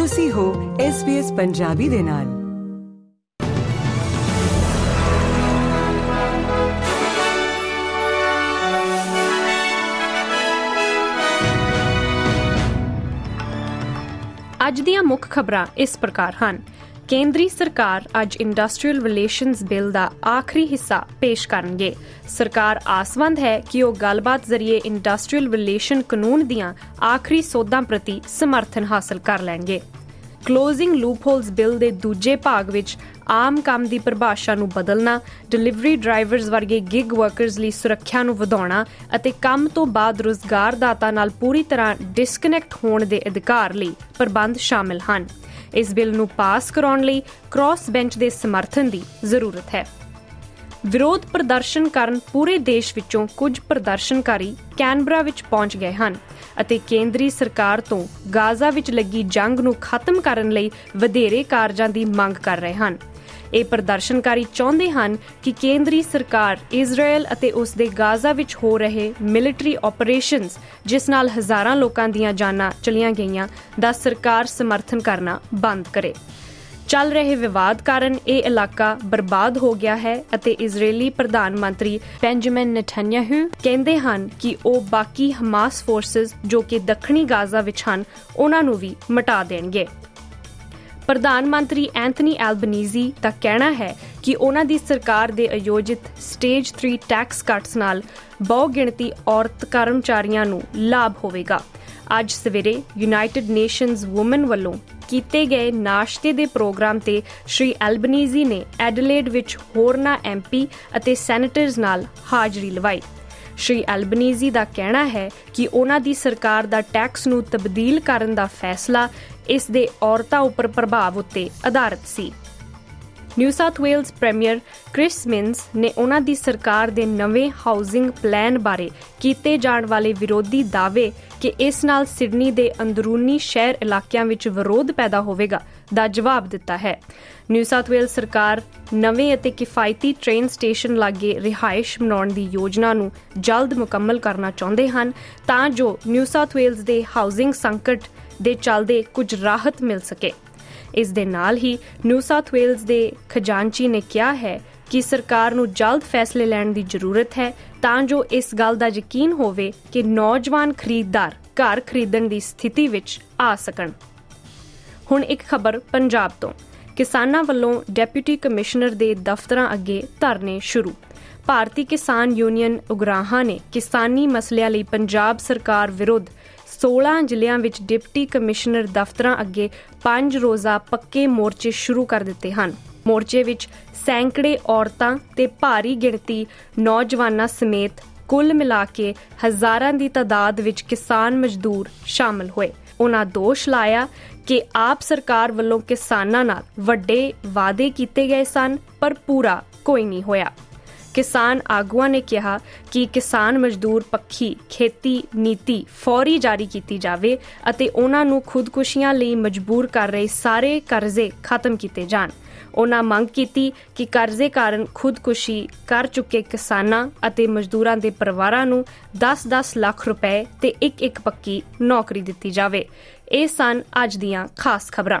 ਤੁਸੀਂ ਹੋ SBS ਪੰਜਾਬੀ ਦੇ ਨਾਲ। ਅੱਜ ਦੀਆਂ ਮੁੱਖ ਖਬਰਾਂ ਇਸ ਪ੍ਰਕਾਰ ਹਨ। ਕੇਂਦਰੀ ਸਰਕਾਰ ਅੱਜ ਇੰਡਸਟਰੀਅਲ ਰਿਲੇਸ਼ਨਸ ਬਿੱਲ ਦਾ ਆਖਰੀ ਹਿੱਸਾ ਪੇਸ਼ ਕਰਨਗੇ। ਸਰਕਾਰ ਆਸਵੰਦ ਹੈ ਕਿ ਉਹ ਗੱਲਬਾਤ ਜ਼ਰੀਏ ਇੰਡਸਟਰੀਅਲ ਰਿਲੇਸ਼ਨ ਕਾਨੂੰਨ ਦੀਆਂ ਆਖਰੀ ਸੋਧਾਂ ਪ੍ਰਤੀ ਸਮਰਥਨ ਹਾਸਲ ਕਰ ਲੈਣਗੇ। ਕਲੋਜ਼ਿੰਗ ਲੂਪਹੋਲਸ ਬਿੱਲ ਦੇ ਦੂਜੇ ਭਾਗ ਵਿੱਚ ਆਮ ਕੰਮ ਦੀ ਪਰਿਭਾਸ਼ਾ ਨੂੰ ਬਦਲਣਾ ਡਿਲੀਵਰੀ ਡਰਾਈਵਰਸ ਵਰਗੇ ਗਿਗ ਵਰਕਰਸ ਲਈ ਸੁਰੱਖਿਆ ਨੂੰ ਵਧਾਉਣਾ ਅਤੇ ਕੰਮ ਤੋਂ ਬਾਅਦ ਰੋਜ਼ਗਾਰਦਾਤਾ ਨਾਲ ਪੂਰੀ ਤਰ੍ਹਾਂ ਡਿਸਕਨੈਕਟ ਹੋਣ ਦੇ ਅਧਿਕਾਰ ਲਈ ਪ੍ਰਬੰਧ ਸ਼ਾਮਿਲ ਹਨ। ਇਸ ਬਿੱਲ ਨੂੰ ਪਾਸ ਕਰਾਉਣ ਲਈ ਕ੍ਰਾਸ ਬੈਂਚ ਦੇ ਸਮਰਥਨ ਦੀ ਜ਼ਰੂਰਤ ਹੈ। ਵਿਰੋਧ ਪ੍ਰਦਰਸ਼ਨ ਕਰਨ ਪੂਰੇ ਦੇਸ਼ ਵਿੱਚੋਂ ਕੁਝ ਪ੍ਰਦਰਸ਼ਨਕਾਰੀ ਕੈਨਬਰਾ ਵਿੱਚ ਪਹੁੰਚ ਗਏ ਹਨ ਅਤੇ ਕੇਂਦਰੀ ਸਰਕਾਰ ਤੋਂ ਗਾਜ਼ਾ ਵਿੱਚ ਲੱਗੀ ਜੰਗ ਨੂੰ ਖਤਮ ਕਰਨ ਲਈ ਵਧੇਰੇ ਕਾਰਜਾਂ ਦੀ ਮੰਗ ਕਰ ਰਹੇ ਹਨ। ਇਹ ਪ੍ਰਦਰਸ਼ਨਕਾਰੀ ਚਾਹੁੰਦੇ ਹਨ ਕਿ ਕੇਂਦਰੀ ਸਰਕਾਰ ਇਜ਼ਰਾਈਲ ਅਤੇ ਉਸ ਦੇ ਗਾਜ਼ਾ ਵਿੱਚ ਹੋ ਰਹੇ ਮਿਲਟਰੀ ਆਪਰੇਸ਼ਨਸ, ਜਿਸ ਨਾਲ ਹਜ਼ਾਰਾਂ ਲੋਕਾਂ ਦੀਆਂ ਜਾਨਾਂ ਚਲੀਆਂ ਗਈਆਂ, ਦਾ ਸਰਕਾਰ ਸਮਰਥਨ ਕਰਨਾ ਬੰਦ ਕਰੇ। ਚੱਲ ਰਹੇ ਵਿਵਾਦ ਕਾਰਨ ਇਹ ਇਲਾਕਾ ਬਰਬਾਦ ਹੋ ਗਿਆ ਹੈ ਅਤੇ ਇਜ਼ਰਾਈਲੀ ਪ੍ਰਧਾਨ ਮੰਤਰੀ ਬੈਂਜਾਮਿਨ ਨੇਤਨਯਾਹੂ ਕਹਿੰਦੇ ਹਨ ਕਿ ਉਹ ਬਾਕੀ ਹਮਾਸ ਫੋਰਸਸ ਜੋ ਕਿ ਦੱਖਣੀ ਗਾਜ਼ਾ ਵਿੱਚ ਹਨ, ਉਹਨਾਂ ਨੂੰ ਵੀ ਮਿਟਾ ਦੇਣਗੇ। ਪ੍ਰਧਾਨ ਮੰਤਰੀ ਐਂਥਨੀ ਐਲਬਨੀਜ਼ੀ ਦਾ ਕਹਿਣਾ ਹੈ ਕਿ ਉਹਨਾਂ ਦੀ ਸਰਕਾਰ ਦੇ ਆਯੋਜਿਤ ਸਟੇਜ 3 ਟੈਕਸ ਕੱਟਸ ਨਾਲ ਬਹੁ ਗਿਣਤੀ ਔਰਤ ਕਰਮਚਾਰੀਆਂ ਨੂੰ ਲਾਭ ਹੋਵੇਗਾ। ਅੱਜ ਸਵੇਰੇ ਯੂਨਾਈਟਿਡ ਨੇਸ਼ਨਸ ਔਮਨ ਵੱਲੋਂ ਕੀਤੇ ਗਏ ਨਾਸ਼ਤੇ ਦੇ ਪ੍ਰੋਗਰਾਮ ਤੇ ਸ਼੍ਰੀ ਐਲਬਨੀਜ਼ੀ ਨੇ ਐਡਲੇਡ ਵਿੱਚ ਹੋਰਨਾ ਐਮਪੀ ਅਤੇ ਸੈਨੇਟਰਸ ਨਾਲ ਹਾਜ਼ਰੀ ਲਵਾਈ। ਸ਼੍ਰੀ ਐਲਬਨੀਜ਼ੀ ਦਾ ਕਹਿਣਾ ਹੈ ਕਿ ਉਹਨਾਂ ਦੀ ਸਰਕਾਰ ਦਾ ਟੈਕਸ ਨੂੰ ਤਬਦੀਲ ਕਰਨ ਦਾ ਫੈਸਲਾ ਇਸ ਦੇ ਔਰਤਾਂ ਉੱਪਰ ਪ੍ਰਭਾਵ ਉੱਤੇ ਆਧਾਰਿਤ ਸੀ। New South Wales premier Chris Minns ਨੇ ਉਹਨਾਂ ਦੀ ਸਰਕਾਰ ਦੇ ਨਵੇਂ ਹਾਊਸਿੰਗ ਪਲਾਨ ਬਾਰੇ ਕੀਤੇ ਜਾਣ ਵਾਲੇ ਵਿਰੋਧੀ ਦਾਅਵੇ ਕਿ ਇਸ ਨਾਲ ਸਿਡਨੀ ਦੇ ਅੰਦਰੂਨੀ ਸ਼ਹਿਰ ਇਲਾਕਿਆਂ ਵਿੱਚ ਵਿਰੋਧ ਪੈਦਾ ਹੋਵੇਗਾ ਦਾ ਜਵਾਬ ਦਿੱਤਾ ਹੈ। ਨਿਊ ਸਾਊਥ ਵੇਲਜ਼ ਸਰਕਾਰ ਨਵੇਂ ਅਤੇ ਕਿਫਾਇਤੀ ਟ੍ਰੇਨ ਸਟੇਸ਼ਨ ਲਾਗੇ ਰਿਹਾਇਸ਼ ਬਣਾਉਣ ਦੀ ਯੋਜਨਾ ਨੂੰ ਜਲਦ ਮੁਕੰਮਲ ਕਰਨਾ ਚਾਹੁੰਦੇ ਹਨ ਤਾਂ ਜੋ ਨਿਊ ਸਾਊਥ ਵੇਲਜ਼ ਦੇ ਹਾਊਸਿੰਗ ਸੰਕਟ ਦੇ ਚੱਲਦੇ ਕੁਝ ਰਾਹਤ ਮਿਲ ਸਕੇ। ਇਸ ਦੇ ਨਾਲ ਹੀ ਨਿਊ ਸਾਊਥ ਵੇਲਜ਼ ਦੇ ਖਜ਼ਾਨਚੀ ਨੇ ਕਿਹਾ ਹੈ ਕਿ ਸਰਕਾਰ ਨੂੰ ਜਲਦ ਫੈਸਲੇ ਲੈਣ ਦੀ ਜ਼ਰੂਰਤ ਹੈ ਤਾਂ ਜੋ ਇਸ ਗੱਲ ਦਾ ਯਕੀਨ ਹੋਵੇ ਕਿ ਨੌਜਵਾਨ ਖਰੀਦਦਾਰ ਘਰ ਖਰੀਦਣ ਦੀ ਸਥਿਤੀ ਵਿੱਚ ਆ ਸਕਣ। ਹੁਣ ਇੱਕ ਖਬਰ ਪੰਜਾਬ ਤੋਂ। ਕਿਸਾਨਾਂ ਵੱਲੋਂ ਡਿਪਟੀ ਕਮਿਸ਼ਨਰ ਦੇ ਦਫ਼ਤਰਾਂ ਅੱਗੇ ਧਰਨੇ ਸ਼ੁਰੂ। ਭਾਰਤੀ ਕਿਸਾਨ ਯੂਨੀਅਨ ਉਗਰਾਹਾਂ ਨੇ ਕਿਸਾਨੀ ਮਸਲਿਆਂ ਲਈ ਪੰਜਾਬ ਸਰਕਾਰ ਵਿਰੁੱਧ 16 ਜ਼ਿਲ੍ਹਿਆਂ ਵਿੱਚ ਡਿਪਟੀ ਕਮਿਸ਼ਨਰ ਦਫ਼ਤਰਾਂ ਅੱਗੇ 5 ਰੋਜ਼ਾ ਪੱਕੇ ਮੋਰਚੇ ਸ਼ੁਰੂ ਕਰ ਦਿੱਤੇ ਹਨ। ਮੋਰਚੇ ਵਿੱਚ ਸੈਂਕੜੇ ਔਰਤਾਂ ਤੇ ਭਾਰੀ ਗਿਣਤੀ ਨੌਜਵਾਨਾਂ ਸਮੇਤ ਕੁੱਲ ਮਿਲਾ ਕੇ ਹਜ਼ਾਰਾਂ ਦੀ ਤਾਦਾਦ ਵਿੱਚ ਕਿਸਾਨ ਮਜ਼ਦੂਰ ਸ਼ਾਮਲ ਹੋਏ। ਉਹਨਾਂ ਦੋਸ਼ ਲਾਇਆ ਕਿ ਆਪ ਸਰਕਾਰ ਵੱਲੋਂ ਕਿਸਾਨਾਂ ਨਾਲ ਵੱਡੇ ਵਾਅਦੇ ਕੀਤੇ ਗਏ ਸਨ, ਪਰ ਪੂਰਾ ਕੋਈ ਨਹੀਂ ਹੋਇਆ। ਕਿਸਾਨ ਆਗੂਆਂ ਨੇ ਕਿਹਾ ਕਿ ਕਿਸਾਨ ਮਜ਼ਦੂਰ ਪੱਖੀ, ਖੇਤੀ ਨੀਤੀ ਫੌਰੀ ਜਾਰੀ ਕੀਤੀ ਜਾਵੇ ਅਤੇ ਉਹਨਾਂ ਨੂੰ ਖੁਦਕੁਸ਼ੀਆਂ ਲਈ ਮਜਬੂਰ ਕਰ ਰਹੇ ਸਾਰੇ ਕਰਜ਼ੇ ਖਤਮ ਕੀਤੇ ਜਾਣ। ਉਹਨਾਂ ਮੰਗ ਕੀਤੀ ਕਿ ਕਰਜ਼ੇ ਕਾਰਨ ਖੁਦਕੁਸ਼ੀ ਕਰ ਚੁੱਕੇ ਕਿਸਾਨਾਂ ਅਤੇ ਮਜ਼ਦੂਰਾਂ ਦੇ ਪਰਿਵਾਰਾਂ ਨੂੰ 10-10 ਲੱਖ ਰੁਪਏ ਤੇ ਇੱਕ-ਇੱਕ ਪੱਕੀ ਨੌਕਰੀ ਦਿੱਤੀ ਜਾਵੇ। ਇਹ ਸਨ ਅੱਜ ਦੀਆਂ ਖਾਸ ਖਬਰਾਂ।